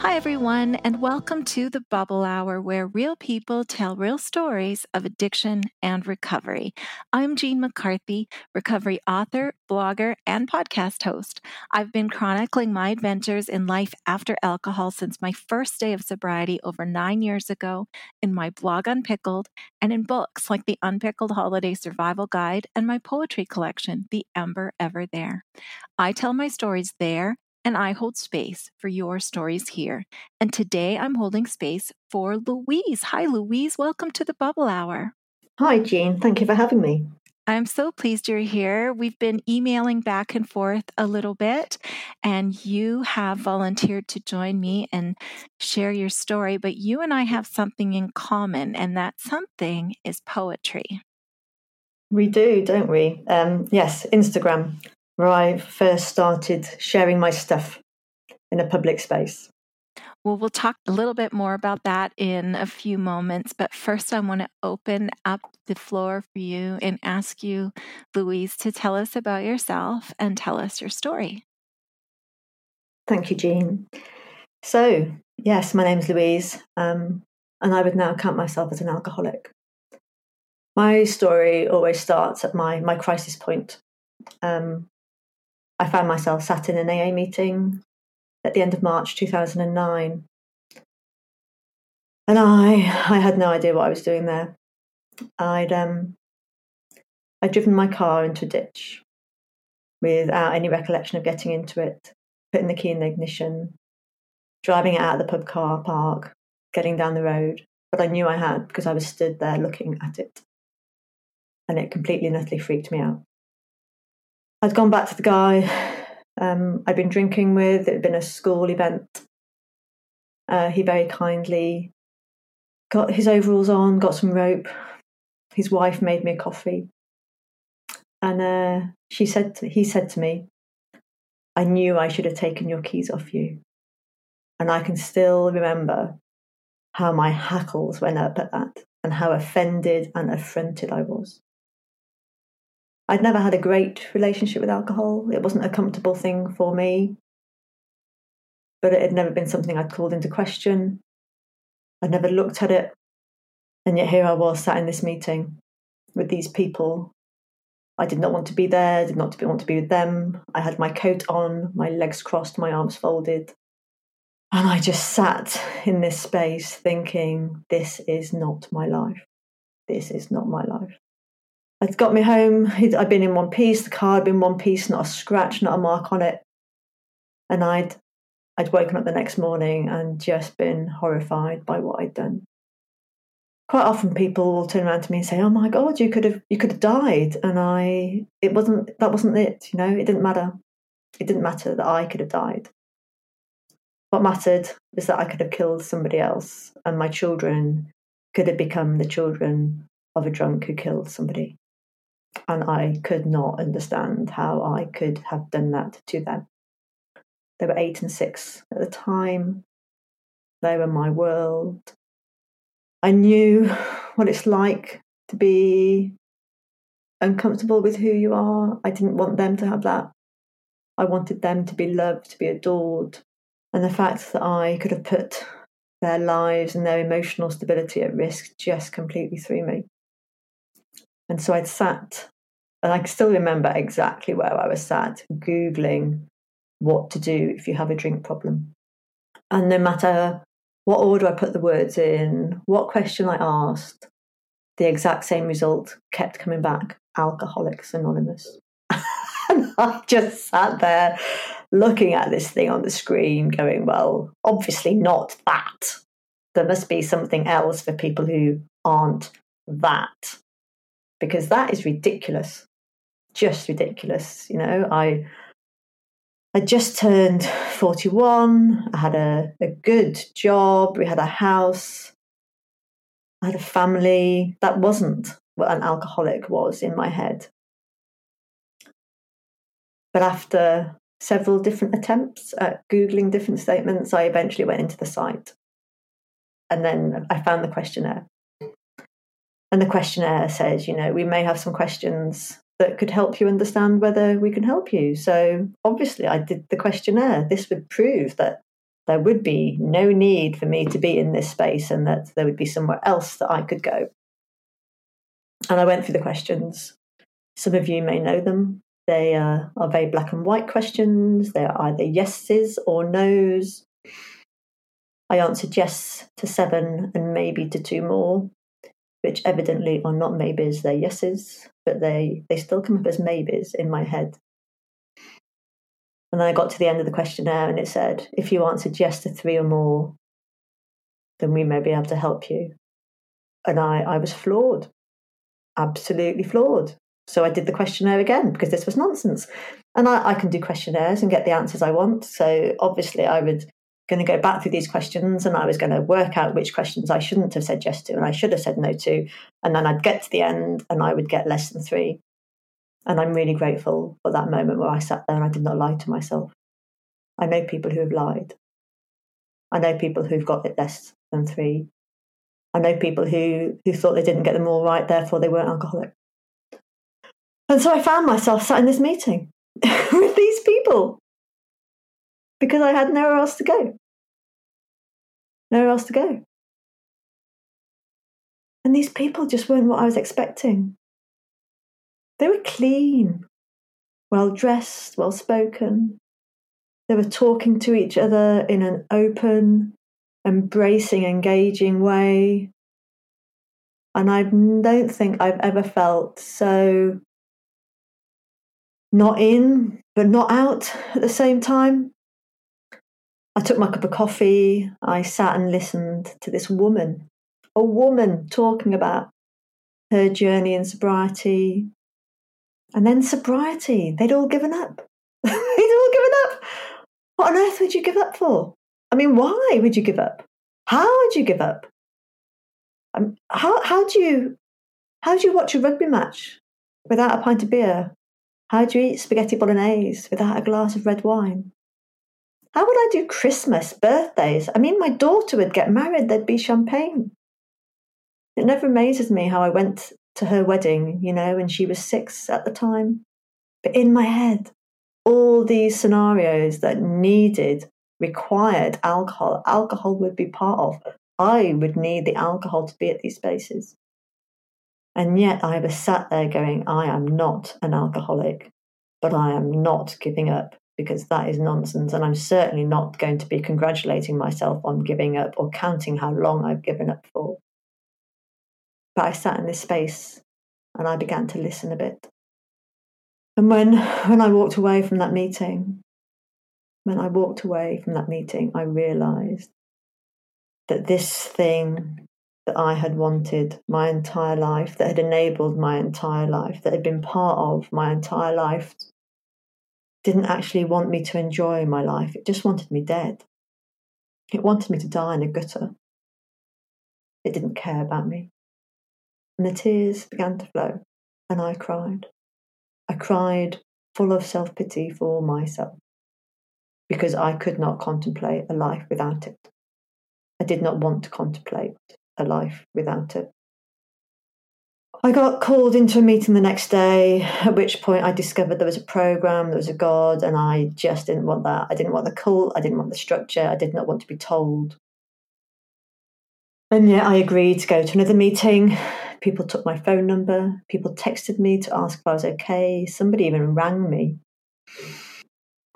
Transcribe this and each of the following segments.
Hi, everyone, and welcome to the Bubble Hour, where real people tell real stories of addiction and recovery. I'm Jean McCarthy, recovery author, blogger, and podcast host. I've been chronicling my adventures in life after alcohol since my first day of sobriety over nine years ago in my blog Unpickled and in books like the Unpickled Holiday Survival Guide and my poetry collection, The Ember Ever There. I tell my stories there and I hold space for your stories here. And today I'm holding space for Louise. Hi, Louise. Welcome to the Bubble Hour. Hi, Jean. Thank you for having me. I'm so pleased you're here. We've been emailing back and forth a little bit, and you have volunteered to join me and share your story. But you and I have something in common, and that something is poetry. We do, don't we? Um, yes, Instagram, where I first started sharing my stuff in a public space. Well, we'll talk a little bit more about that in a few moments. But first, I want to open up the floor for you and ask you, Louise, to tell us about yourself and tell us your story. Thank you, Jean. So, yes, my name's Louise, um, and I would now count myself as an alcoholic. My story always starts at my, my crisis point. Um, I found myself sat in an AA meeting at the end of March 2009. And I, I had no idea what I was doing there. I'd, um, I'd driven my car into a ditch without any recollection of getting into it, putting the key in the ignition, driving it out of the pub car park, getting down the road. But I knew I had because I was stood there looking at it. And it completely and utterly freaked me out. I'd gone back to the guy um, I'd been drinking with. It had been a school event. Uh, he very kindly got his overalls on, got some rope. His wife made me a coffee, and uh, she said, to, he said to me, "I knew I should have taken your keys off you," and I can still remember how my hackles went up at that, and how offended and affronted I was. I'd never had a great relationship with alcohol. It wasn't a comfortable thing for me, but it had never been something I'd called into question. I'd never looked at it. And yet here I was sat in this meeting with these people. I did not want to be there, did not want to be with them. I had my coat on, my legs crossed, my arms folded. And I just sat in this space thinking, this is not my life. This is not my life. It got me home. I'd been in one piece. The car had been one piece, not a scratch, not a mark on it. And I'd I'd woken up the next morning and just been horrified by what I'd done. Quite often, people will turn around to me and say, "Oh my God, you could have you could have died," and I it wasn't that wasn't it. You know, it didn't matter. It didn't matter that I could have died. What mattered is that I could have killed somebody else, and my children could have become the children of a drunk who killed somebody and I could not understand how I could have done that to them. They were eight and six at the time. They were my world. I knew what it's like to be uncomfortable with who you are. I didn't want them to have that. I wanted them to be loved, to be adored. And the fact that I could have put their lives and their emotional stability at risk just completely threw me. And so I'd sat, and I can still remember exactly where I was sat, Googling what to do if you have a drink problem. And no matter what order I put the words in, what question I asked, the exact same result kept coming back Alcoholics Anonymous. and I just sat there looking at this thing on the screen, going, well, obviously not that. There must be something else for people who aren't that because that is ridiculous. Just ridiculous. You know, I I just turned 41. I had a, a good job. We had a house. I had a family. That wasn't what an alcoholic was in my head. But after several different attempts at Googling different statements, I eventually went into the site. And then I found the questionnaire. And the questionnaire says, you know, we may have some questions that could help you understand whether we can help you. So obviously, I did the questionnaire. This would prove that there would be no need for me to be in this space and that there would be somewhere else that I could go. And I went through the questions. Some of you may know them. They uh, are very black and white questions. They are either yeses or nos. I answered yes to seven and maybe to two more, which evidently are not maybes, they're yeses, but they, they still come up as maybes in my head. And then I got to the end of the questionnaire and it said, if you answered yes to three or more, then we may be able to help you. And I, I was floored, absolutely floored. So I did the questionnaire again because this was nonsense. And I, I can do questionnaires and get the answers I want. So obviously I would going to go back through these questions and I was going to work out which questions I shouldn't have said yes to and I should have said no to. And then I'd get to the end and I would get less than three. And I'm really grateful for that moment where I sat there and I did not lie to myself. I know people who have lied. I know people who've got it less than three. I know people who, who thought they didn't get them all right, therefore they weren't alcoholic. And so I found myself sat in this meeting with these people because I had nowhere else to go. Nowhere else to go. And these people just weren't what I was expecting. They were clean, well dressed, well spoken. They were talking to each other in an open, embracing, engaging way. And I don't think I've ever felt so not in, but not out at the same time. I took my cup of coffee. I sat and listened to this woman, a woman talking about her journey in sobriety. And then sobriety, they'd all given up. they'd all given up. What on earth would you give up for? I mean, why would you give up? How would you give up? Um, how, how do you how do you watch a rugby match without a pint of beer? How do you eat spaghetti bolognese without a glass of red wine? How would I do Christmas, birthdays? I mean, my daughter would get married, there'd be champagne. It never amazes me how I went to her wedding, you know, and she was six at the time. But in my head, all these scenarios that needed, required alcohol, alcohol would be part of. I would need the alcohol to be at these spaces. And yet I was sat there going, I am not an alcoholic, but I am not giving up because that is nonsense. And I'm certainly not going to be congratulating myself on giving up or counting how long I've given up for. But I sat in this space and I began to listen a bit. And when, when I walked away from that meeting, when I walked away from that meeting, I realized that this thing that I had wanted my entire life, that had enabled my entire life, that had been part of my entire life didn't actually want me to enjoy my life. It just wanted me dead. It wanted me to die in a gutter. It didn't care about me. And the tears began to flow, and I cried. I cried full of self pity for myself because I could not contemplate a life without it. I did not want to contemplate a life without it. I got called into a meeting the next day, at which point I discovered there was a program, there was a God, and I just didn't want that. I didn't want the cult, I didn't want the structure, I did not want to be told. And yet I agreed to go to another meeting. People took my phone number, people texted me to ask if I was okay, somebody even rang me.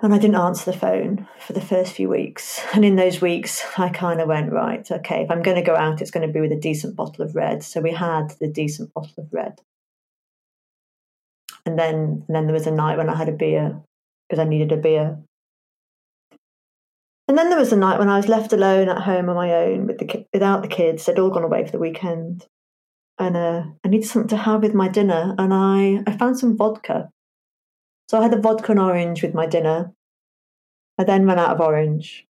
And I didn't answer the phone for the first few weeks. And in those weeks, I kind of went, right, okay, if I'm going to go out, it's going to be with a decent bottle of red. So we had the decent bottle of red. And then, and then there was a night when I had a beer because I needed a beer. And then there was a night when I was left alone at home on my own with the without the kids. They'd all gone away for the weekend, and uh, I needed something to have with my dinner. And I I found some vodka so I had the vodka and orange with my dinner. I then ran out of orange.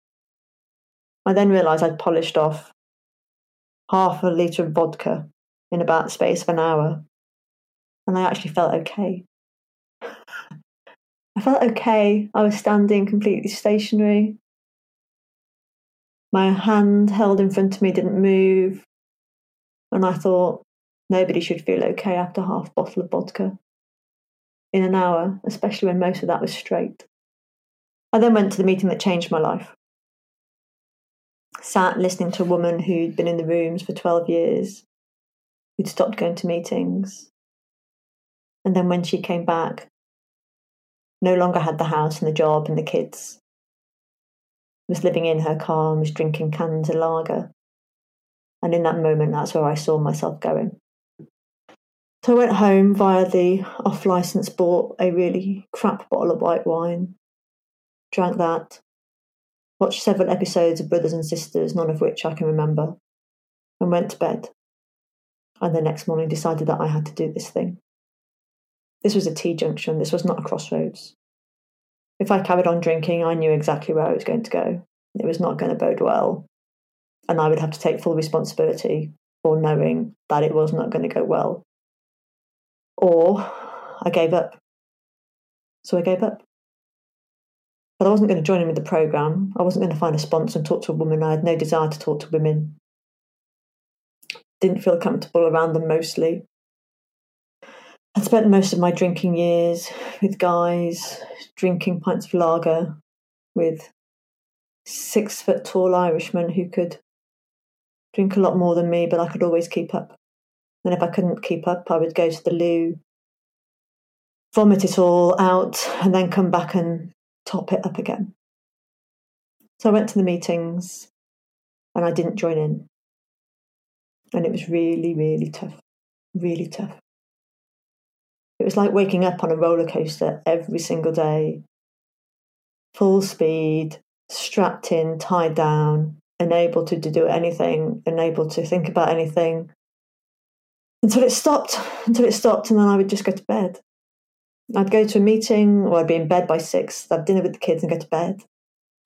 I then realised I'd polished off half a litre of vodka in about the space of an hour. And I actually felt okay. I felt okay. I was standing completely stationary. My hand held in front of me didn't move. And I thought, nobody should feel okay after half a bottle of vodka in an hour, especially when most of that was straight. I then went to the meeting that changed my life. Sat listening to a woman who'd been in the rooms for 12 years, who'd stopped going to meetings. And then when she came back, no longer had the house and the job and the kids, was living in her car and was drinking cans of lager. And in that moment, that's where I saw myself going. So I went home via the off license, bought a really crap bottle of white wine, drank that, watched several episodes of Brothers and Sisters, none of which I can remember, and went to bed. And the next morning decided that I had to do this thing. This was a T junction, this was not a crossroads. If I carried on drinking, I knew exactly where I was going to go. It was not going to bode well. And I would have to take full responsibility for knowing that it was not going to go well. Or I gave up. So I gave up. But I wasn't going to join him in the program. I wasn't going to find a sponsor and talk to a woman. I had no desire to talk to women. Didn't feel comfortable around them mostly. I'd spent most of my drinking years with guys, drinking pints of lager with six foot tall Irishmen who could drink a lot more than me, but I could always keep up. And if I couldn't keep up, I would go to the loo, vomit it all out, and then come back and top it up again. So I went to the meetings and I didn't join in. And it was really, really tough. Really tough. It was like waking up on a roller coaster every single day, full speed, strapped in, tied down, unable to do anything, unable to think about anything. Until it stopped, until it stopped, and then I would just go to bed. I'd go to a meeting or I'd be in bed by six, have dinner with the kids and go to bed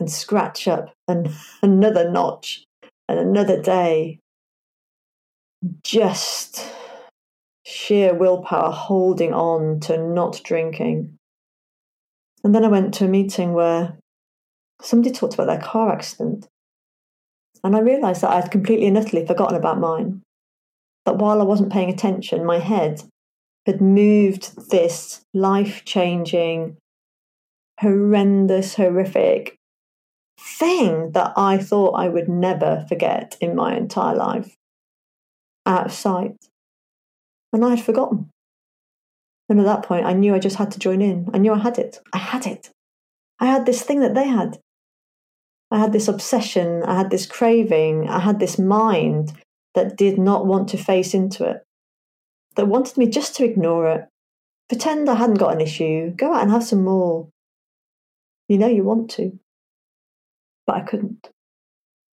and scratch up an, another notch and another day. Just sheer willpower holding on to not drinking. And then I went to a meeting where somebody talked about their car accident. And I realised that I'd completely and utterly forgotten about mine. That while I wasn't paying attention, my head had moved this life changing, horrendous, horrific thing that I thought I would never forget in my entire life out of sight. And I had forgotten. And at that point, I knew I just had to join in. I knew I had it. I had it. I had this thing that they had. I had this obsession. I had this craving. I had this mind that did not want to face into it that wanted me just to ignore it, pretend I hadn't got an issue, go out and have some more. You know you want to. But I couldn't.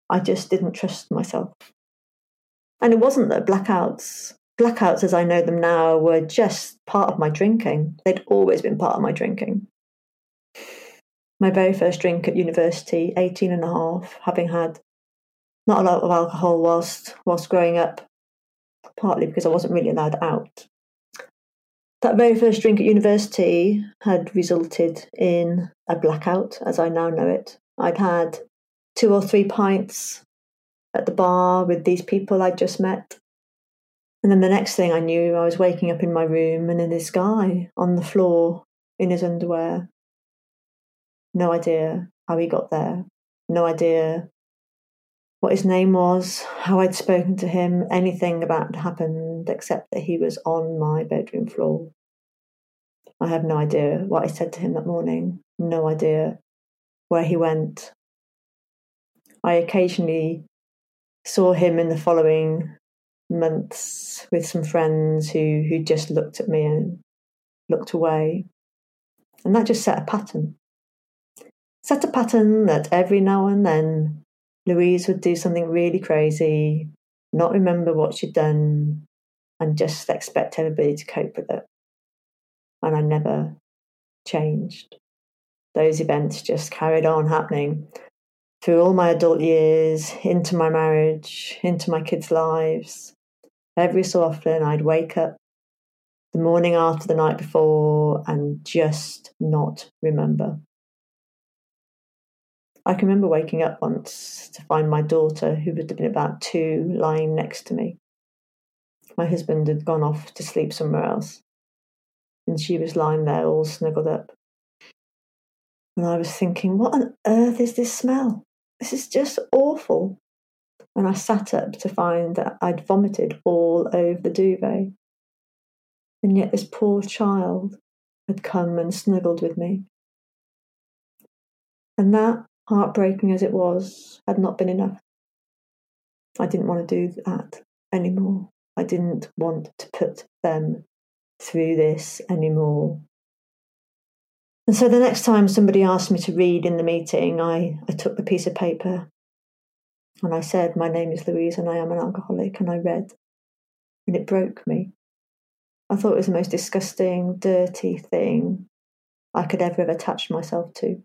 I just didn't trust myself. And it wasn't that blackouts, blackouts as I know them now, were just part of my drinking. They'd always been part of my drinking. My very first drink at university, 18 and a half, having had not a lot of alcohol whilst whilst growing up, partly because I wasn't really allowed out. That very first drink at university had resulted in a blackout, as I now know it. I'd had two or three pints at the bar with these people I'd just met. And then the next thing I knew, I was waking up in my room and in this guy on the floor in his underwear. No idea how he got there. No idea what his name was, how I'd spoken to him, anything about happened except that he was on my bedroom floor. I have no idea what I said to him that morning, no idea where he went. I occasionally saw him in the following months with some friends who, who just looked at me and looked away. And that just set a pattern. Set a pattern that every now and then Louise would do something really crazy, not remember what she'd done, and just expect everybody to cope with it. And I never changed. Those events just carried on happening. through all my adult years, into my marriage, into my kids' lives. Every so often, I'd wake up the morning after the night before and just not remember. I can remember waking up once to find my daughter, who would have been about two, lying next to me. My husband had gone off to sleep somewhere else, and she was lying there all snuggled up. And I was thinking, what on earth is this smell? This is just awful. And I sat up to find that I'd vomited all over the duvet. And yet this poor child had come and snuggled with me. And that heartbreaking as it was, had not been enough. I didn't want to do that anymore. I didn't want to put them through this anymore. And so the next time somebody asked me to read in the meeting, I, I took the piece of paper and I said, My name is Louise and I am an alcoholic. And I read, and it broke me. I thought it was the most disgusting, dirty thing I could ever have attached myself to.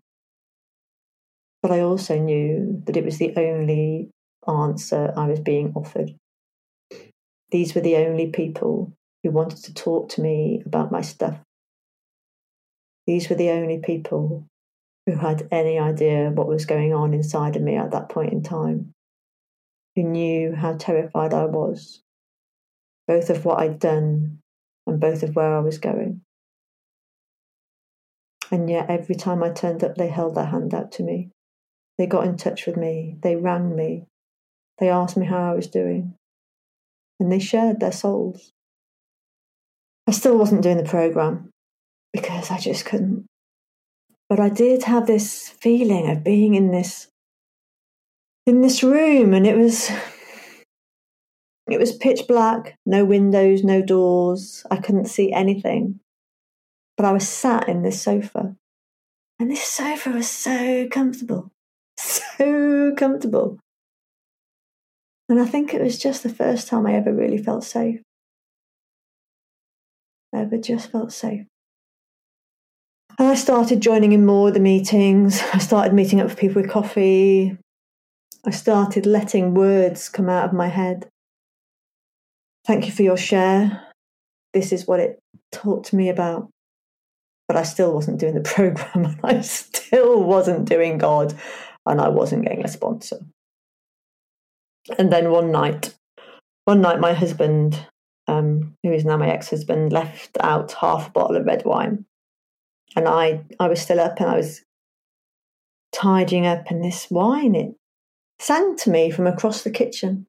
But I also knew that it was the only answer I was being offered. These were the only people who wanted to talk to me about my stuff. These were the only people who had any idea what was going on inside of me at that point in time, who knew how terrified I was, both of what I'd done and both of where I was going. And yet, every time I turned up, they held their hand out to me. They got in touch with me. They rang me. They asked me how I was doing. And they shared their souls. I still wasn't doing the program because I just couldn't. But I did have this feeling of being in this in this room and it was it was pitch black, no windows, no doors. I couldn't see anything. But I was sat in this sofa. And this sofa was so comfortable so comfortable. And I think it was just the first time I ever really felt safe. I ever just felt safe. And I started joining in more of the meetings. I started meeting up with people with coffee. I started letting words come out of my head. Thank you for your share. This is what it to me about. But I still wasn't doing the program. I still wasn't doing God and I wasn't getting a sponsor. And then one night, one night, my husband, um, who is now my ex-husband, left out half a bottle of red wine, and I, I was still up and I was tidying up, and this wine it sang to me from across the kitchen.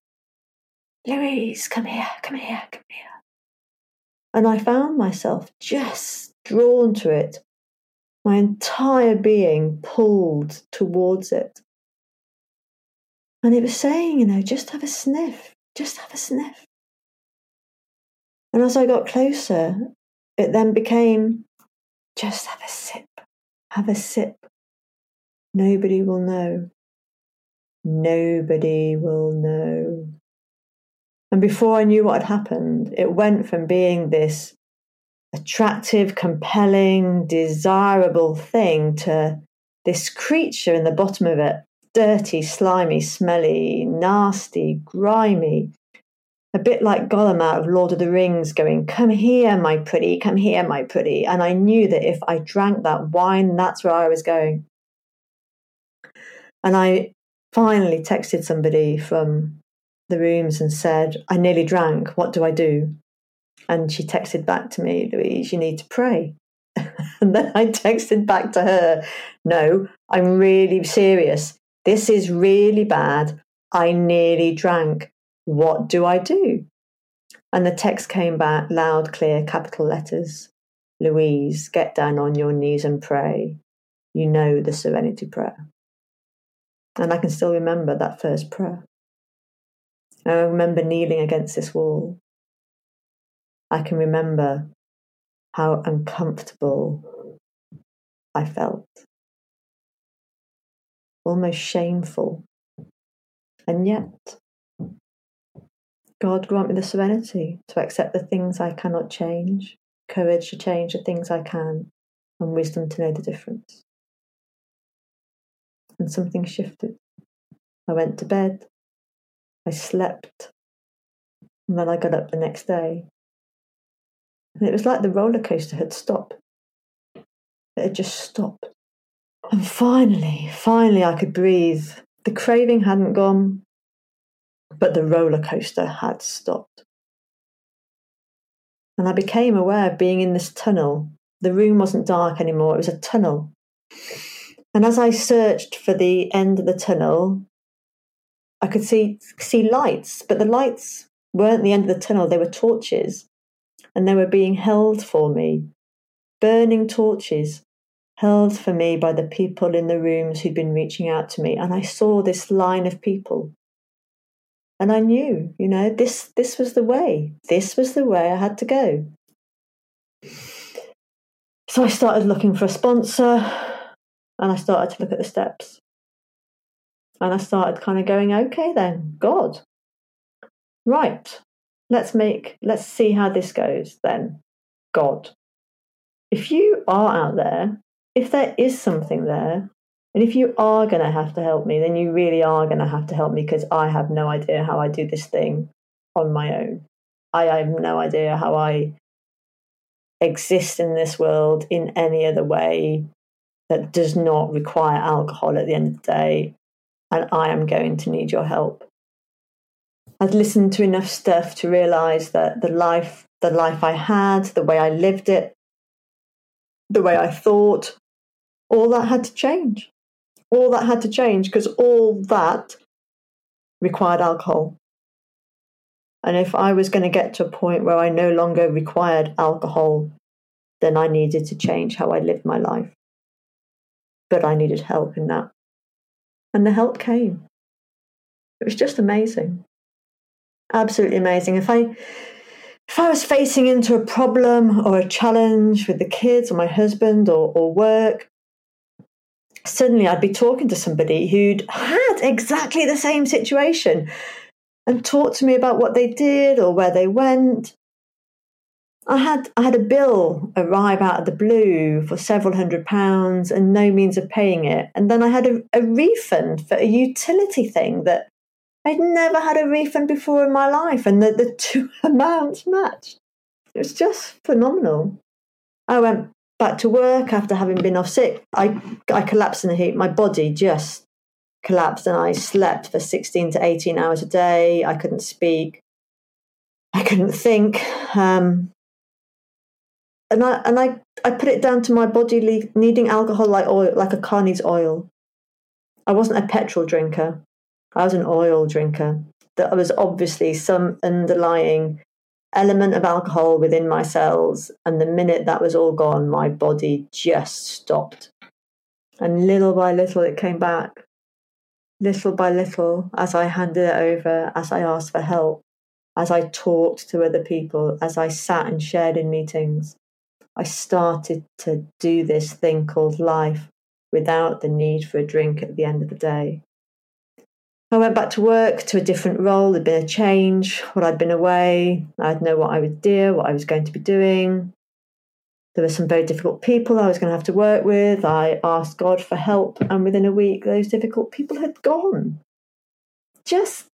Louise, come here, come here, come here. And I found myself just drawn to it my entire being pulled towards it. And it was saying, you know, just have a sniff, just have a sniff. And as I got closer, it then became just have a sip, have a sip. Nobody will know. Nobody will know. And before I knew what had happened, it went from being this attractive, compelling, desirable thing to this creature in the bottom of it dirty, slimy, smelly, nasty, grimy. A bit like Gollum out of Lord of the Rings going, Come here, my pretty, come here, my pretty. And I knew that if I drank that wine, that's where I was going. And I finally texted somebody from the rooms and said, I nearly drank. What do I do? And she texted back to me, Louise, you need to pray. and then I texted back to her, No, I'm really serious. This is really bad. I nearly drank. What do I do? And the text came back loud, clear, capital letters Louise, get down on your knees and pray. You know the serenity prayer. And I can still remember that first prayer. I remember kneeling against this wall I can remember how uncomfortable I felt, almost shameful. And yet, God grant me the serenity to accept the things I cannot change, courage to change the things I can, and wisdom to know the difference. And something shifted. I went to bed. I slept. And then I got up the next day. And it was like the roller coaster had stopped. It had just stopped. And finally, finally, I could breathe. The craving hadn't gone, but the roller coaster had stopped. And I became aware of being in this tunnel. The room wasn't dark anymore, it was a tunnel. And as I searched for the end of the tunnel, I could see see lights, but the lights weren't the end of the tunnel, they were torches. And they were being held for me. Burning torches held for me by the people in the rooms who'd been reaching out to me. And I saw this line of people. And I knew, you know, this this was the way. This was the way I had to go. So I started looking for a sponsor and I started to look at the steps. And I started kind of going, okay, then, God, right, let's make, let's see how this goes then. God, if you are out there, if there is something there, and if you are going to have to help me, then you really are going to have to help me because I have no idea how I do this thing on my own. I have no idea how I exist in this world in any other way that does not require alcohol at the end of the day, and I am going to need your help. I'd listened to enough stuff to realize that the life, the life I had, the way I lived it, the way I thought, all that had to change. All that had to change because all that required alcohol. And if I was going to get to a point where I no longer required alcohol, then I needed to change how I lived my life but I needed help in that. And the help came. It was just amazing. Absolutely amazing. If I if I was facing into a problem or a challenge with the kids or my husband or, or work, suddenly I'd be talking to somebody who'd had exactly the same situation and talked to me about what they did or where they went I had I had a bill arrive out of the blue for several hundred pounds and no means of paying it. And then I had a, a refund for a utility thing that I'd never had a refund before in my life, and the, the two amounts matched. It was just phenomenal. I went back to work after having been off sick. I, I collapsed in the heat. My body just collapsed, and I slept for 16 to 18 hours a day. I couldn't speak. I couldn't think. Um, and I and I I put it down to my body needing alcohol like oil, like a car needs oil. I wasn't a petrol drinker. I was an oil drinker. There was obviously some underlying element of alcohol within my cells, and the minute that was all gone, my body just stopped. And little by little, it came back. Little by little, as I handed it over, as I asked for help, as I talked to other people, as I sat and shared in meetings. I started to do this thing called life without the need for a drink at the end of the day. I went back to work to a different role. There'd been a change while I'd been away. I'd know what I would do, what I was going to be doing. There were some very difficult people I was going to have to work with. I asked God for help, and within a week, those difficult people had gone. Just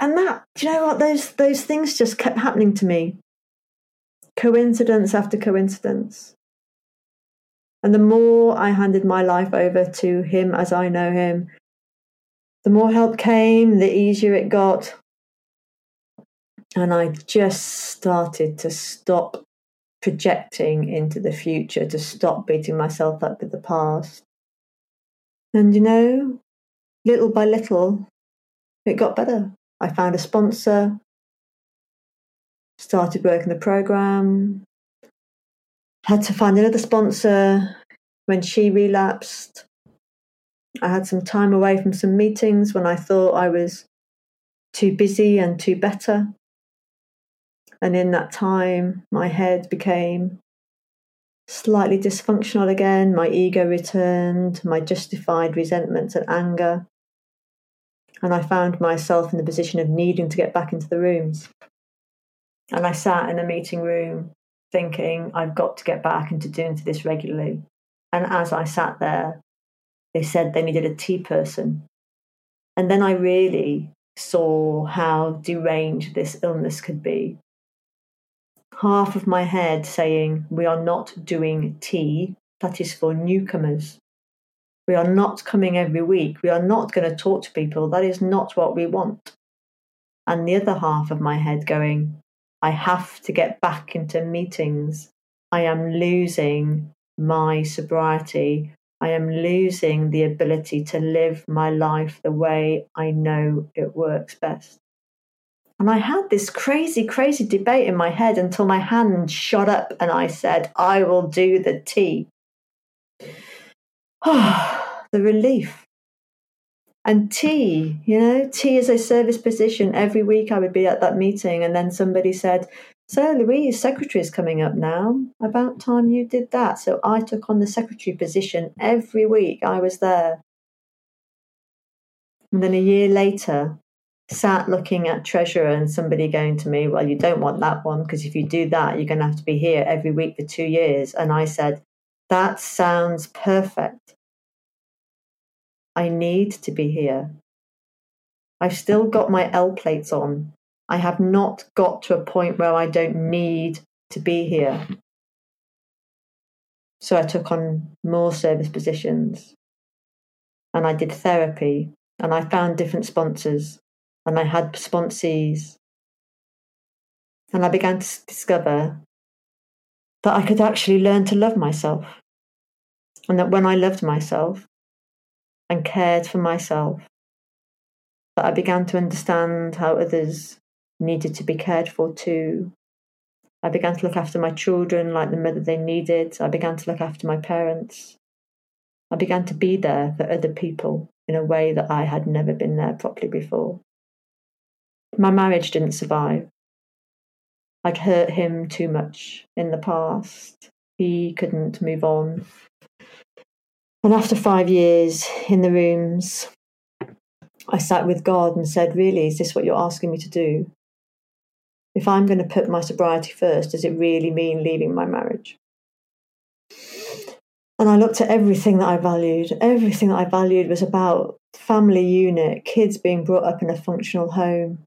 and that, do you know what? Those those things just kept happening to me coincidence after coincidence. And the more I handed my life over to him as I know him, the more help came, the easier it got. And I just started to stop projecting into the future, to stop beating myself up with the past. And you know, little by little, it got better. I found a sponsor started working the program. Had to find another sponsor when she relapsed. I had some time away from some meetings when I thought I was too busy and too better. And in that time, my head became slightly dysfunctional again. My ego returned, my justified resentments and anger. And I found myself in the position of needing to get back into the rooms. And I sat in a meeting room thinking, I've got to get back into doing this regularly. And as I sat there, they said they needed a tea person. And then I really saw how deranged this illness could be. Half of my head saying, We are not doing tea, that is for newcomers. We are not coming every week. We are not going to talk to people. That is not what we want. And the other half of my head going, I have to get back into meetings. I am losing my sobriety. I am losing the ability to live my life the way I know it works best. And I had this crazy, crazy debate in my head until my hand shot up and I said, I will do the tea. Oh, the relief. And tea, you know, tea is a service position. Every week I would be at that meeting, and then somebody said, So, Louise, secretary is coming up now. About time you did that. So I took on the secretary position every week I was there. And then a year later, sat looking at treasurer and somebody going to me, Well, you don't want that one because if you do that, you're going to have to be here every week for two years. And I said, That sounds perfect. I need to be here. I've still got my L plates on. I have not got to a point where I don't need to be here. So I took on more service positions and I did therapy and I found different sponsors and I had sponsees. And I began to discover that I could actually learn to love myself. And that when I loved myself, and cared for myself. that I began to understand how others needed to be cared for too. I began to look after my children like the mother they needed. I began to look after my parents. I began to be there for other people in a way that I had never been there properly before. My marriage didn't survive. I'd hurt him too much in the past. He couldn't move on. And after five years in the rooms, I sat with God and said, Really, is this what you're asking me to do? If I'm going to put my sobriety first, does it really mean leaving my marriage? And I looked at everything that I valued. Everything that I valued was about family unit, kids being brought up in a functional home.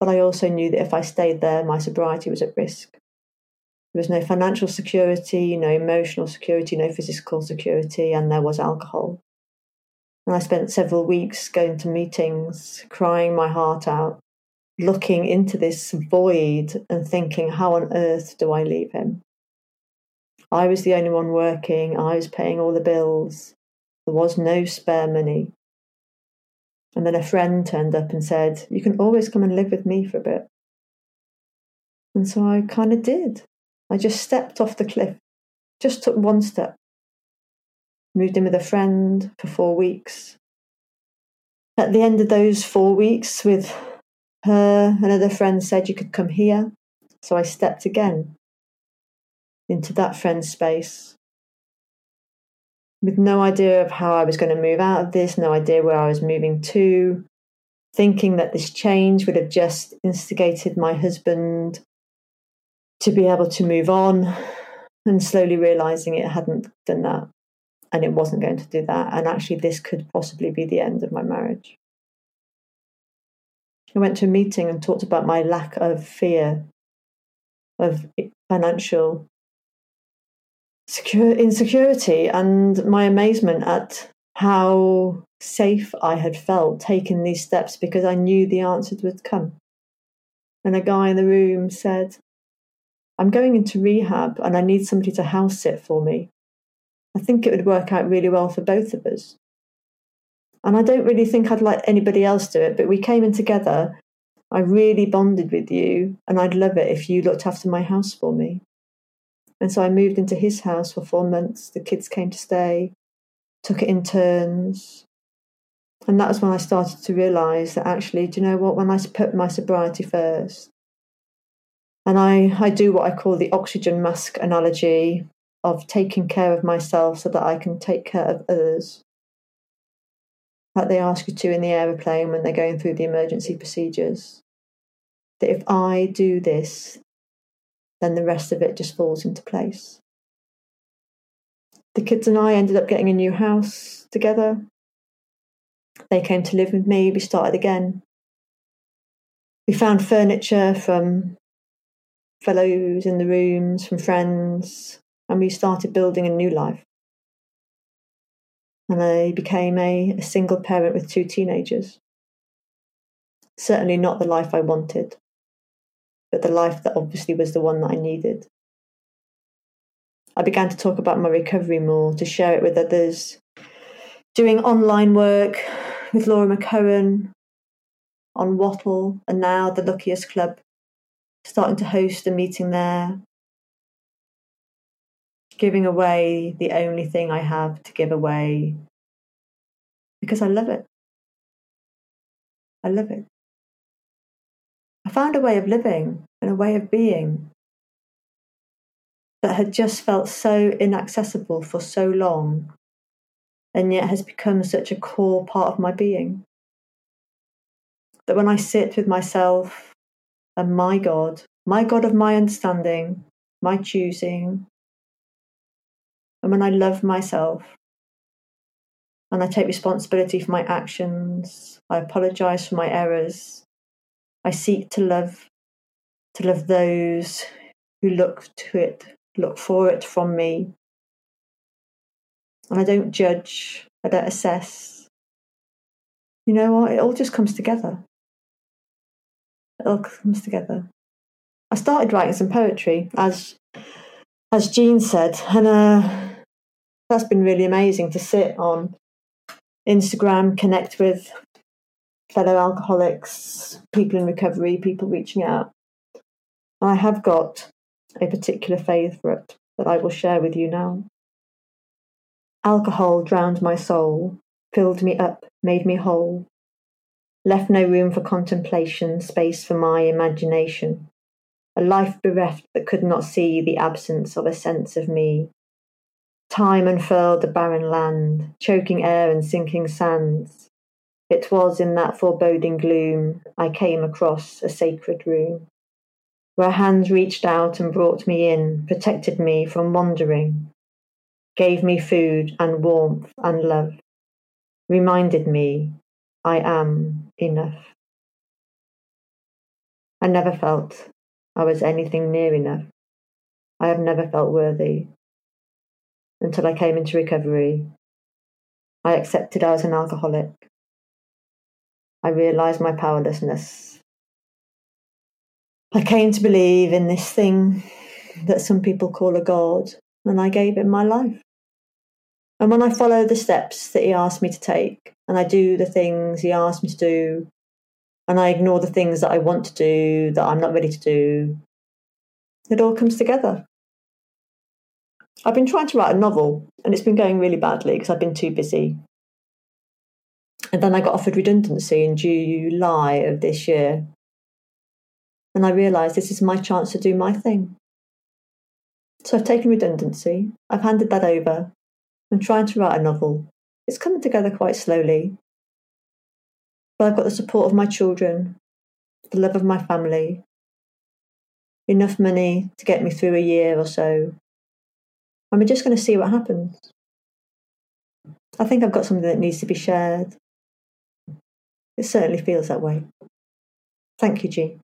But I also knew that if I stayed there, my sobriety was at risk. There was no financial security, no emotional security, no physical security, and there was alcohol. And I spent several weeks going to meetings, crying my heart out, looking into this void and thinking, how on earth do I leave him? I was the only one working, I was paying all the bills, there was no spare money. And then a friend turned up and said, You can always come and live with me for a bit. And so I kind of did. I just stepped off the cliff, just took one step. Moved in with a friend for four weeks. At the end of those four weeks, with her, another friend said you could come here. So I stepped again into that friend's space with no idea of how I was going to move out of this, no idea where I was moving to, thinking that this change would have just instigated my husband to be able to move on and slowly realizing it hadn't done that and it wasn't going to do that. And actually, this could possibly be the end of my marriage. I went to a meeting and talked about my lack of fear of financial secure, insecurity and my amazement at how safe I had felt taking these steps because I knew the answers would come. And a guy in the room said, I'm going into rehab and I need somebody to house sit for me. I think it would work out really well for both of us. And I don't really think I'd let anybody else do it, but we came in together. I really bonded with you, and I'd love it if you looked after my house for me. And so I moved into his house for four months. The kids came to stay, took it in turns. And that was when I started to realize that actually, do you know what? When I put my sobriety first, and I, I do what I call the oxygen mask analogy of taking care of myself so that I can take care of others. Like they ask you to in the aeroplane when they're going through the emergency procedures. That if I do this, then the rest of it just falls into place. The kids and I ended up getting a new house together. They came to live with me. We started again. We found furniture from fellows in the rooms, from friends, and we started building a new life. And I became a, a single parent with two teenagers. Certainly not the life I wanted, but the life that obviously was the one that I needed. I began to talk about my recovery more, to share it with others, doing online work with Laura McKowen on Wattle, and now the Luckiest Club, starting to host a meeting there, giving away the only thing I have to give away because I love it. I love it. I found a way of living and a way of being that had just felt so inaccessible for so long and yet has become such a core part of my being. That when I sit with myself and my God, my God of my understanding, my choosing, and when I love myself and I take responsibility for my actions, I apologize for my errors, I seek to love, to love those who look to it, look for it from me. And I don't judge, I don't assess. You know what? It all just comes together. It all comes together. I started writing some poetry, as as Jean said, and uh, that's been really amazing to sit on Instagram, connect with fellow alcoholics, people in recovery, people reaching out. I have got a particular favourite that I will share with you now. Alcohol drowned my soul, filled me up, made me whole, left no room for contemplation, space for my imagination, a life bereft that could not see the absence of a sense of me, Time unfurled the barren land, choking air and sinking sands. It was in that foreboding gloom I came across a sacred room, where hands reached out and brought me in, protected me from wandering, gave me food and warmth and love, reminded me I am enough. I never felt I was anything near enough. I have never felt worthy until I came into recovery. I accepted I was an alcoholic. I realised my powerlessness. I came to believe in this thing that some people call a God, and I gave him my life. And when I follow the steps that he asked me to take, and I do the things he asked me to do, and I ignore the things that I want to do that I'm not ready to do, it all comes together. I've been trying to write a novel and it's been going really badly because I've been too busy. And then I got offered redundancy in July of this year. And I realised this is my chance to do my thing. So I've taken redundancy, I've handed that over. I'm trying to write a novel. It's coming together quite slowly. But I've got the support of my children, the love of my family, enough money to get me through a year or so and we're just going to see what happens. I think I've got something that needs to be shared. It certainly feels that way. Thank you, Jean.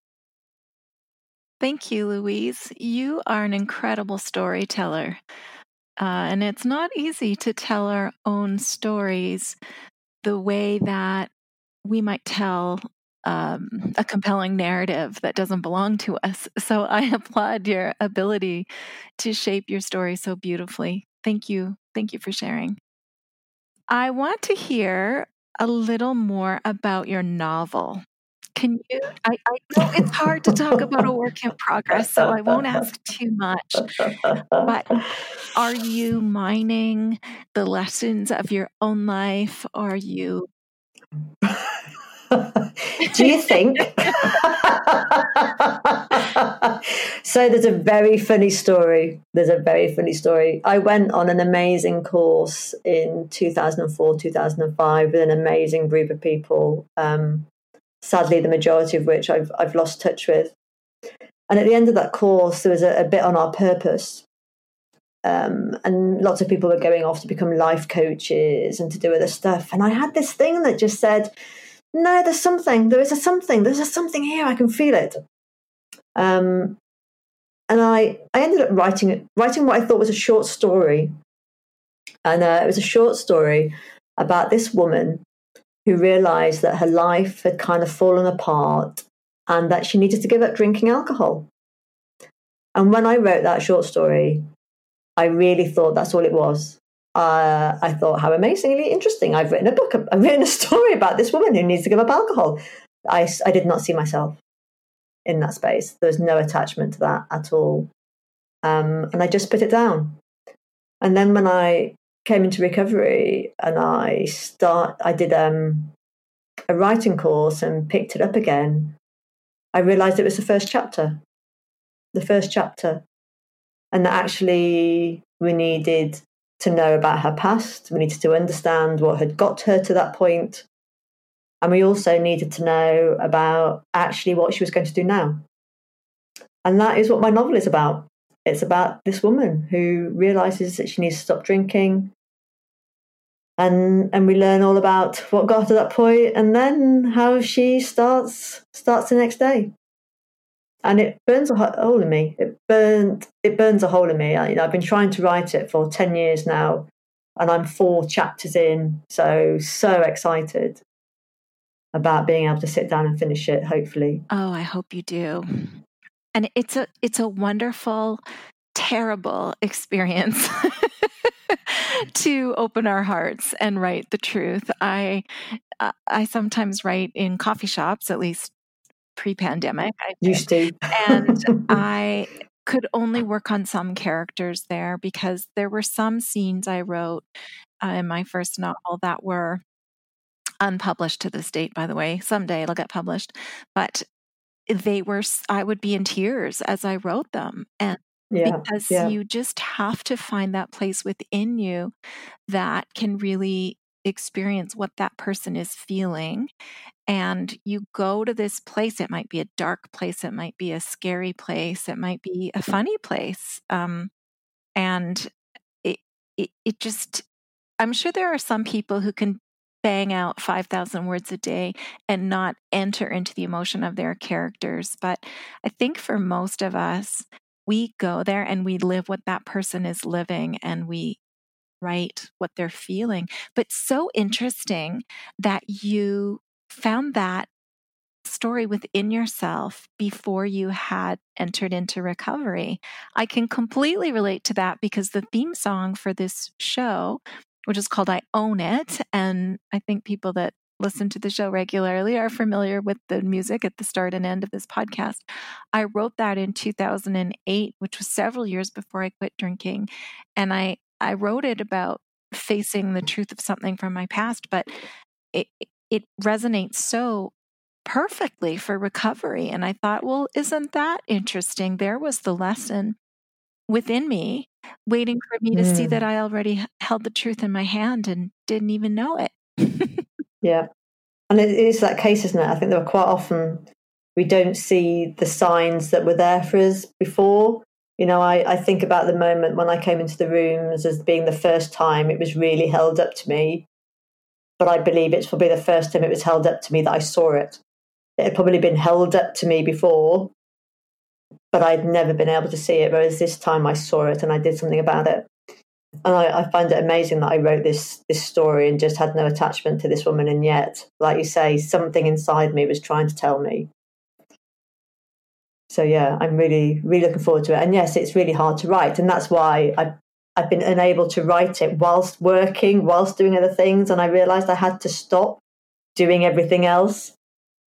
Thank you, Louise. You are an incredible storyteller. Uh, and it's not easy to tell our own stories the way that we might tell um, a compelling narrative that doesn't belong to us. So I applaud your ability to shape your story so beautifully. Thank you. Thank you for sharing. I want to hear a little more about your novel. Can you? I, I know it's hard to talk about a work in progress, so I won't ask too much. But are you mining the lessons of your own life? Are you Do you think? so there's a very funny story. There's a very funny story. I went on an amazing course in 2004, 2005 with an amazing group of people. Um, sadly, the majority of which I've, I've lost touch with. And at the end of that course, there was a, a bit on our purpose. Um, and lots of people were going off to become life coaches and to do other stuff. And I had this thing that just said, no, there's something, there is a something, there's a something here, I can feel it. Um, and I, I ended up writing it, writing what I thought was a short story. And uh, it was a short story about this woman who realized that her life had kind of fallen apart and that she needed to give up drinking alcohol. And when I wrote that short story, I really thought that's all it was. Uh, I thought, how amazingly interesting. I've written a book, I've written a story about this woman who needs to give up alcohol. I, I did not see myself in that space. There was no attachment to that at all. Um, and I just put it down. And then when I came into recovery and I start, I did um, a writing course and picked it up again. I realized it was the first chapter, the first chapter, and that actually we needed to know about her past. We needed to understand what had got her to that point, and we also needed to know about actually what she was going to do now. And that is what my novel is about. It's about this woman who realizes that she needs to stop drinking. And, and we learn all about what got her to that point and then how she starts starts the next day and it burns a hole in me. It burned it burns a hole in me. I, you know, i've been trying to write it for 10 years now and i'm four chapters in so so excited about being able to sit down and finish it hopefully. Oh i hope you do. And it's a it's a wonderful terrible experience to open our hearts and write the truth. I i sometimes write in coffee shops at least pre-pandemic I used to and i could only work on some characters there because there were some scenes i wrote uh, in my first novel that were unpublished to this date by the way. Someday it'll get published. But they were i would be in tears as i wrote them. And yeah, because yeah. you just have to find that place within you that can really experience what that person is feeling and you go to this place it might be a dark place it might be a scary place it might be a funny place um, and it, it, it just i'm sure there are some people who can bang out 5000 words a day and not enter into the emotion of their characters but i think for most of us we go there and we live what that person is living and we write what they're feeling but so interesting that you found that story within yourself before you had entered into recovery. I can completely relate to that because the theme song for this show, which is called I Own It, and I think people that listen to the show regularly are familiar with the music at the start and end of this podcast. I wrote that in 2008, which was several years before I quit drinking, and I I wrote it about facing the truth of something from my past, but it, it resonates so perfectly for recovery. And I thought, well, isn't that interesting? There was the lesson within me waiting for me to see that I already held the truth in my hand and didn't even know it. yeah. And it is that case, isn't it? I think there were quite often we don't see the signs that were there for us before. You know, I, I think about the moment when I came into the rooms as being the first time it was really held up to me but I believe it's probably the first time it was held up to me that I saw it. It had probably been held up to me before, but I'd never been able to see it. Whereas this time I saw it and I did something about it. And I, I find it amazing that I wrote this this story and just had no attachment to this woman, and yet, like you say, something inside me was trying to tell me. So yeah, I'm really really looking forward to it. And yes, it's really hard to write, and that's why I I've been unable to write it whilst working, whilst doing other things. And I realized I had to stop doing everything else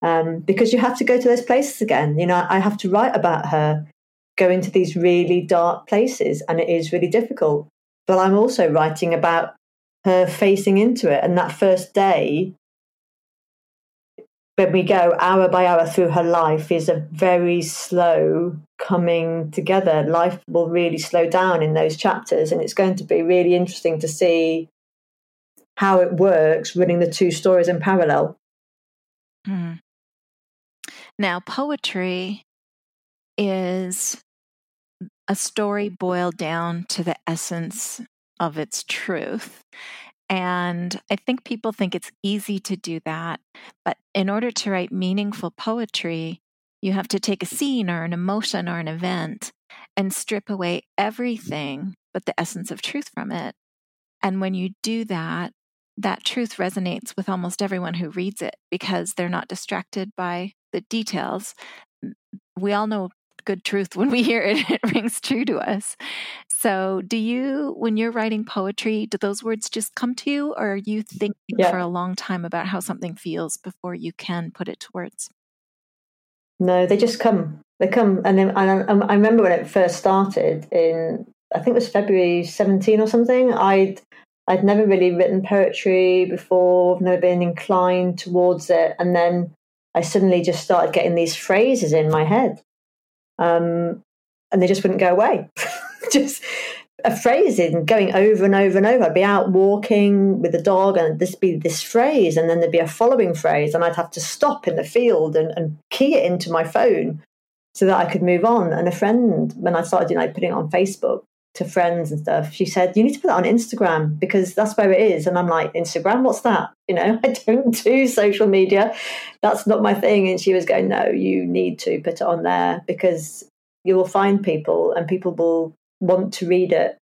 um, because you have to go to those places again. You know, I have to write about her going to these really dark places, and it is really difficult. But I'm also writing about her facing into it. And that first day when we go hour by hour through her life is a very slow coming together. Life will really slow down in those chapters, and it's going to be really interesting to see how it works running the two stories in parallel. Mm. Now, poetry is a story boiled down to the essence of its truth. And I think people think it's easy to do that. But in order to write meaningful poetry, you have to take a scene or an emotion or an event and strip away everything but the essence of truth from it. And when you do that, that truth resonates with almost everyone who reads it because they're not distracted by the details. We all know good truth when we hear it, it rings true to us. So, do you, when you're writing poetry, do those words just come to you, or are you thinking yeah. for a long time about how something feels before you can put it to words? No, they just come. They come, and then I, um, I remember when it first started in, I think it was February 17 or something. I'd I'd never really written poetry before, I've never been inclined towards it, and then I suddenly just started getting these phrases in my head, um, and they just wouldn't go away. just a phrase in going over and over and over. I'd be out walking with the dog and this be this phrase, and then there'd be a following phrase, and I'd have to stop in the field and, and key it into my phone so that I could move on. And a friend, when I started, you know, putting it on Facebook to friends and stuff, she said, You need to put that on Instagram because that's where it is. And I'm like, Instagram, what's that? You know, I don't do social media. That's not my thing. And she was going, No, you need to put it on there because you will find people and people will want to read it.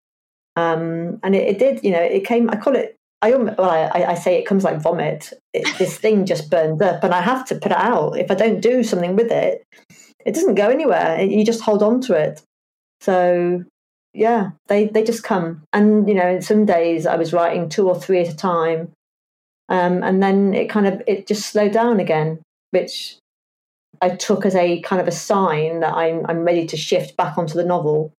Um, and it, it, did, you know, it came, I call it, I, well, I, I say it comes like vomit. It, this thing just burns up and I have to put it out. If I don't do something with it, it doesn't go anywhere. You just hold on to it. So yeah, they, they just come. And, you know, in some days I was writing two or three at a time. Um, and then it kind of, it just slowed down again, which I took as a kind of a sign that I'm, I'm ready to shift back onto the novel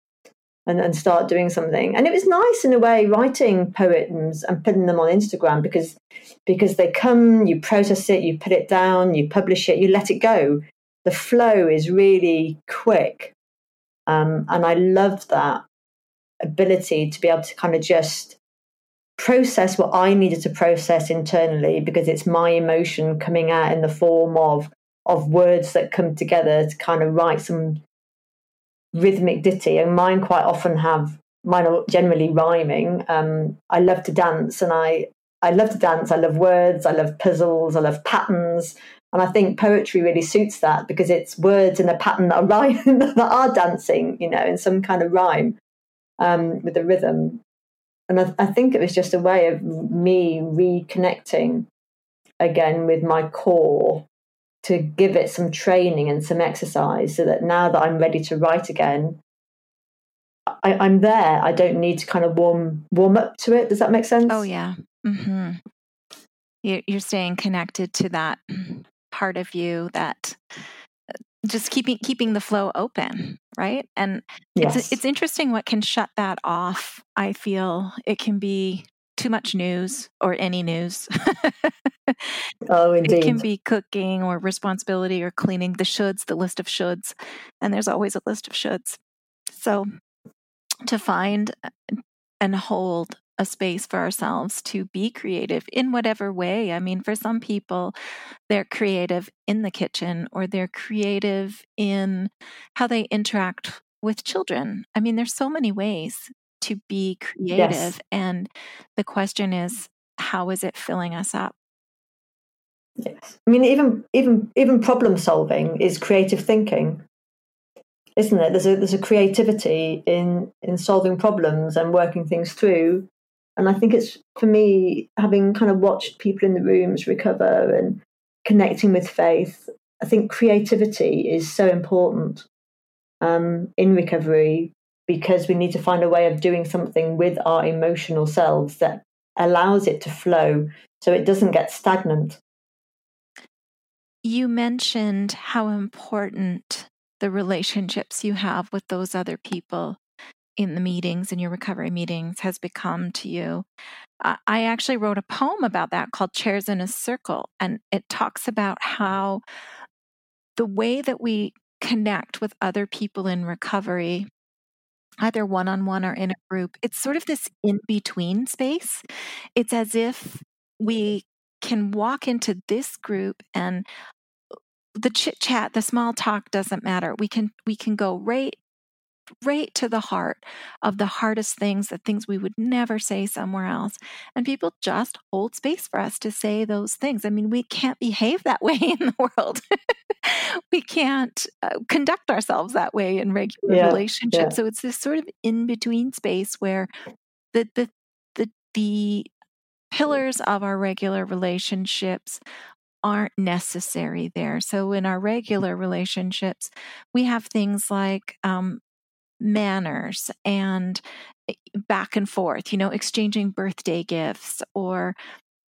and, and start doing something. And it was nice in a way writing poems and putting them on Instagram because because they come, you process it, you put it down, you publish it, you let it go. The flow is really quick. Um, and I love that ability to be able to kind of just process what I needed to process internally because it's my emotion coming out in the form of of words that come together to kind of write some rhythmic ditty, and mine quite often have mine are generally rhyming. Um, I love to dance, and I I love to dance. I love words. I love puzzles. I love patterns, and I think poetry really suits that because it's words in a pattern that are rhyme, that are dancing, you know, in some kind of rhyme um, with the rhythm. And I, I think it was just a way of me reconnecting again with my core to give it some training and some exercise so that now that I'm ready to write again, I, am there. I don't need to kind of warm warm up to it. Does that make sense? Oh yeah. Mm-hmm. You're staying connected to that part of you that uh, just keeping keeping the flow open, right? And yes. it's it's interesting what can shut that off. I feel it can be too much news or any news. oh, indeed. It can be cooking or responsibility or cleaning the shoulds, the list of shoulds. And there's always a list of shoulds. So to find and hold a space for ourselves to be creative in whatever way. I mean, for some people, they're creative in the kitchen or they're creative in how they interact with children. I mean, there's so many ways to be creative. Yes. And the question is, how is it filling us up? Yes. I mean, even even even problem solving is creative thinking, isn't it? There's a there's a creativity in in solving problems and working things through. And I think it's for me, having kind of watched people in the rooms recover and connecting with faith, I think creativity is so important um, in recovery because we need to find a way of doing something with our emotional selves that allows it to flow so it doesn't get stagnant. You mentioned how important the relationships you have with those other people in the meetings, in your recovery meetings, has become to you. I actually wrote a poem about that called Chairs in a Circle, and it talks about how the way that we connect with other people in recovery either one on one or in a group, it's sort of this in between space. It's as if we can walk into this group and uh, the chit chat, the small talk doesn't matter. We can we can go right right to the heart of the hardest things, the things we would never say somewhere else. And people just hold space for us to say those things. I mean, we can't behave that way in the world. we can't uh, conduct ourselves that way in regular yeah, relationships. Yeah. So it's this sort of in between space where the, the, the, the pillars of our regular relationships aren't necessary there. So in our regular relationships, we have things like um, manners and eh, back and forth, you know, exchanging birthday gifts, or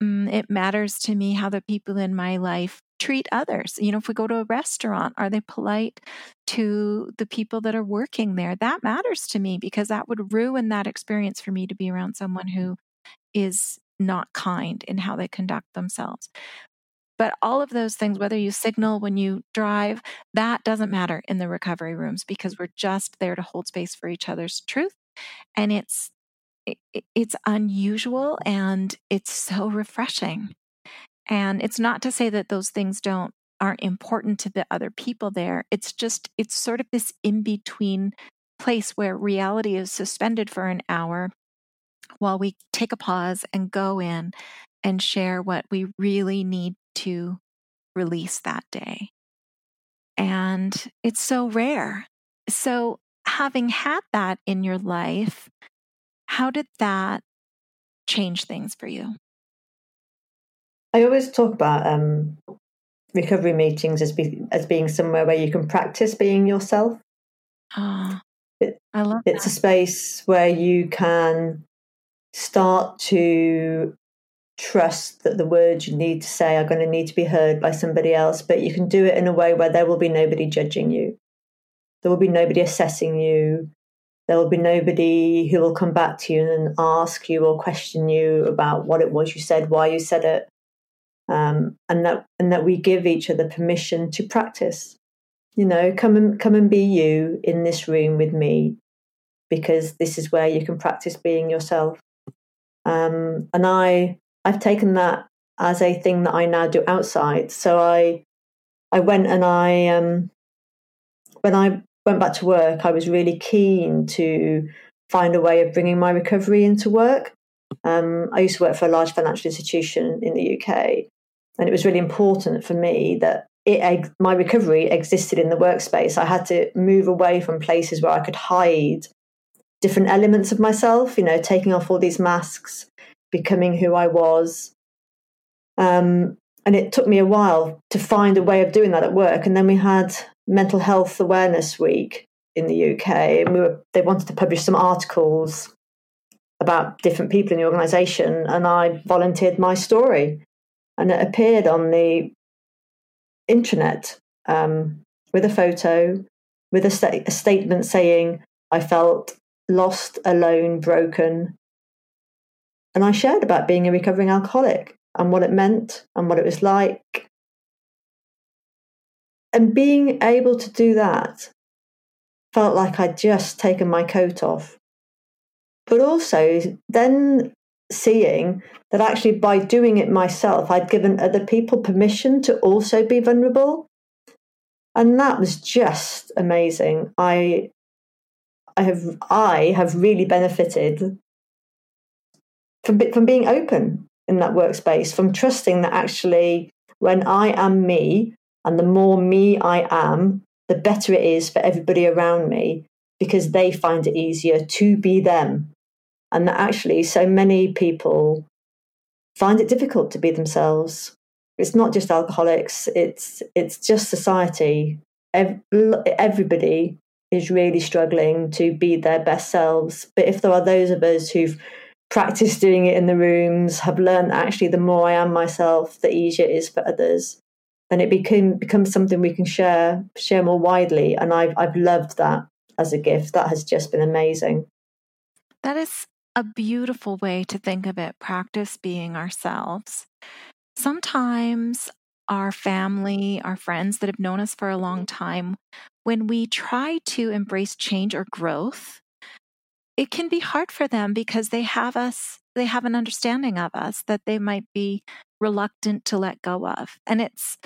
mm, it matters to me how the people in my life treat others. You know, if we go to a restaurant, are they polite to the people that are working there? That matters to me because that would ruin that experience for me to be around someone who is not kind in how they conduct themselves. But all of those things, whether you signal when you drive, that doesn't matter in the recovery rooms because we're just there to hold space for each other's truth. And it's it's unusual and it's so refreshing. And it's not to say that those things don't aren't important to the other people there. It's just it's sort of this in between place where reality is suspended for an hour while we take a pause and go in and share what we really need to release that day. And it's so rare. So, having had that in your life, how did that change things for you? I always talk about um, recovery meetings as, be, as being somewhere where you can practice being yourself. Oh, it, I love It's that. a space where you can start to trust that the words you need to say are going to need to be heard by somebody else, but you can do it in a way where there will be nobody judging you. There will be nobody assessing you. There will be nobody who will come back to you and ask you or question you about what it was you said, why you said it, um, and that and that we give each other permission to practice. You know, come and come and be you in this room with me, because this is where you can practice being yourself. Um, and I I've taken that as a thing that I now do outside. So I I went and I um, when I went back to work, I was really keen to find a way of bringing my recovery into work. Um, I used to work for a large financial institution in the UK, and it was really important for me that it, my recovery existed in the workspace. I had to move away from places where I could hide different elements of myself, you know, taking off all these masks, becoming who I was. Um, and it took me a while to find a way of doing that at work. And then we had Mental Health Awareness Week in the UK, and we were they wanted to publish some articles about different people in the organisation, and I volunteered my story, and it appeared on the intranet um, with a photo, with a, a statement saying I felt lost, alone, broken, and I shared about being a recovering alcoholic and what it meant and what it was like. And being able to do that felt like I'd just taken my coat off. But also, then seeing that actually by doing it myself, I'd given other people permission to also be vulnerable. And that was just amazing. I I have I have really benefited from, from being open in that workspace, from trusting that actually when I am me and the more me I am, the better it is for everybody around me because they find it easier to be them. And that actually so many people find it difficult to be themselves. It's not just alcoholics, it's it's just society. Everybody is really struggling to be their best selves. But if there are those of us who've practice doing it in the rooms, have learned actually the more I am myself, the easier it is for others. And it became becomes something we can share share more widely. And I've I've loved that as a gift. That has just been amazing. That is a beautiful way to think of it. Practice being ourselves. Sometimes our family, our friends that have known us for a long mm. time, when we try to embrace change or growth, it can be hard for them because they have us they have an understanding of us that they might be reluctant to let go of and it's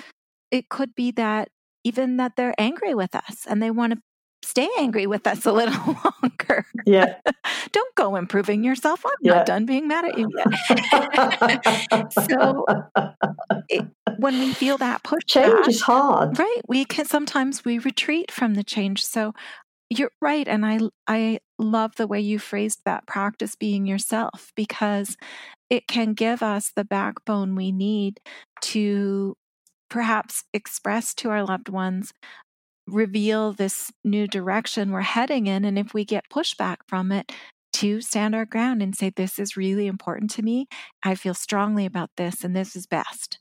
it could be that even that they're angry with us and they want to stay angry with us a little longer. Yeah. Don't go improving yourself. I'm Yeah. not done being mad at you yet. so it, when we feel that push change is hard. right, we can sometimes we retreat from the change. So you're right, and I I love the way you phrased that. Practice being yourself because it can give us the backbone we need to perhaps express to our loved ones reveal this new direction we're heading in. And if we get pushback from it, to stand our ground and say, This is really important to me. I feel strongly about this, and this is best,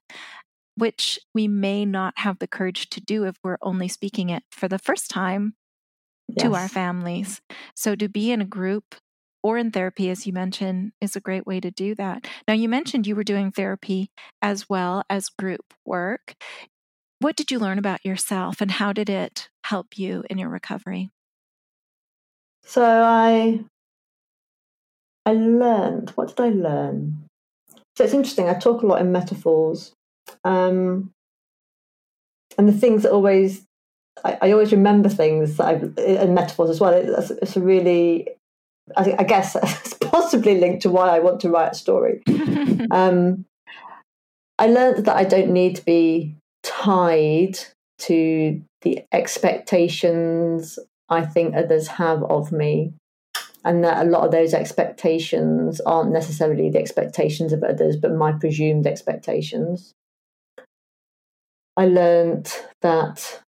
which we may not have the courage to do if we're only speaking it for the first time to our families. So to be in a group or in therapy, as you mentioned, is a great way to do that. Now, you mentioned you were doing therapy as well as group work. What did you learn about yourself and how did it help you in your recovery? So I I learned. What did I learn? So it's interesting. I talk a lot in metaphors, um, and the things that always I, I always remember things in metaphors as well. It's, it's a really, I, I guess, it's possibly linked to why I want to write a story. Um, I learned that I don't need to be tied to the expectations I think others have of me, and that a lot of those expectations aren't necessarily the expectations of others, but my presumed expectations. I learned that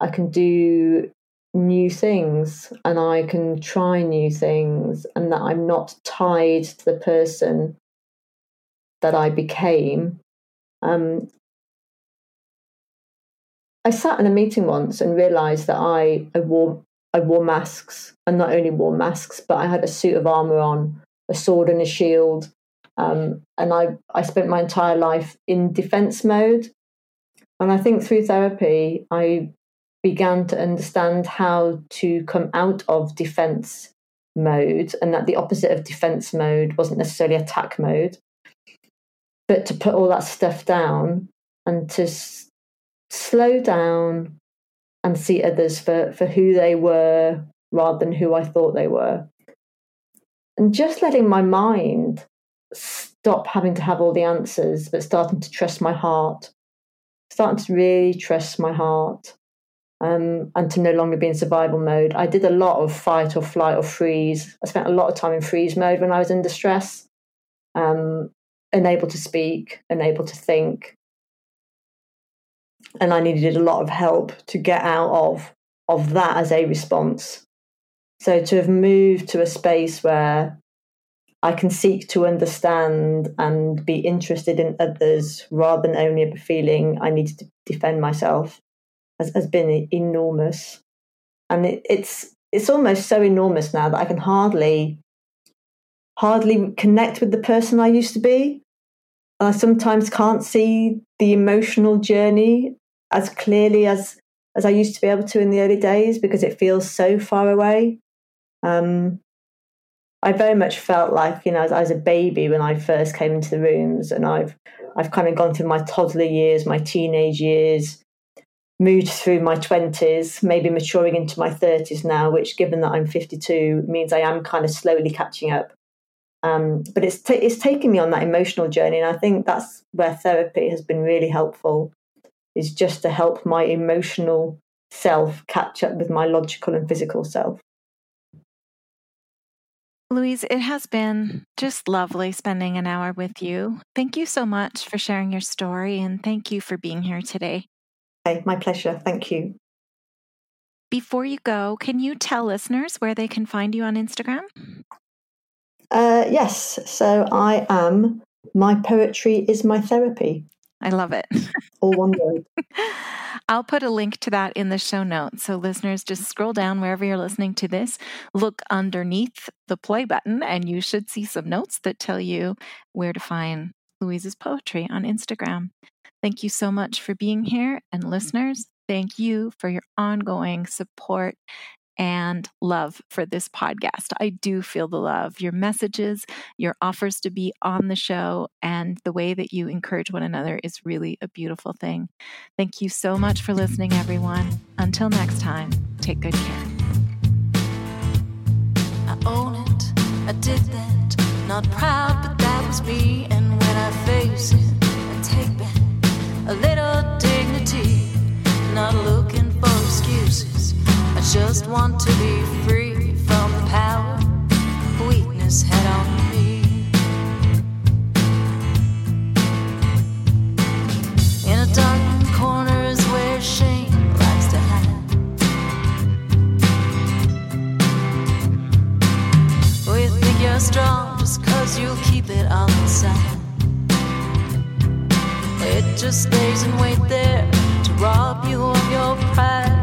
I can do new things and I can try new things, and that I'm not tied to the person that I became. Um, I sat in a meeting once and realised that I, I wore I wore masks, and not only wore masks, but I had a suit of armour on, a sword and a shield, um, and I I spent my entire life in defence mode. And I think through therapy, I began to understand how to come out of defence mode, and that the opposite of defence mode wasn't necessarily attack mode, but to put all that stuff down and to s- slow down and see others for, for who they were rather than who I thought they were. And just letting my mind stop having to have all the answers, but starting to trust my heart, starting to really trust my heart. Um, and to no longer be in survival mode. I did a lot of fight or flight or freeze. I spent a lot of time in freeze mode when I was in distress, um, unable to speak, unable to think, and I needed a lot of help to get out of of that as a response. So to have moved to a space where I can seek to understand and be interested in others rather than only feeling I need to defend myself has, has been enormous. And it, it's it's almost so enormous now that I can hardly hardly connect with the person I used to be. I sometimes can't see the emotional journey as clearly as as I used to be able to in the early days because it feels so far away. Um, I very much felt like you know as I was a baby when I first came into the rooms, and I've I've kind of gone through my toddler years, my teenage years, moved through my twenties, maybe maturing into my thirties now. Which, given that I'm 52, means I am kind of slowly catching up. Um, but it's ta it's taken me on that emotional journey, and I think that's where therapy has been really helpful. Is just to help my emotional self catch up with my logical and physical self. Louise, it has been just lovely spending an hour with you. Thank you so much for sharing your story and thank you for being here today. Hey, my pleasure. Thank you. Before you go, can you tell listeners where they can find you on Instagram? Uh, yes, so I am. My poetry is my therapy. I love it. All one word. I'll put a link to that in the show notes. So, listeners, just scroll down wherever you're listening to this, look underneath the play button, and you should see some notes that tell you where to find Louise's poetry on Instagram. Thank you so much for being here. And, listeners, thank you for your ongoing support and love for this podcast. I do feel the love, your messages, your offers to be on the show, and the way that you encourage one another is really a beautiful thing. Thank you so much for listening, everyone. Until next time, take good care. I own it, I did that. Not proud, but that was me. And when I face it, I take back a little dignity. Not looking for excuses. I just want to be free from the power weakness had on me. In a dark corner is where shame likes to hide. You think you're strong just cause you keep it on the side. It just stays and wait there to rob you of your pride.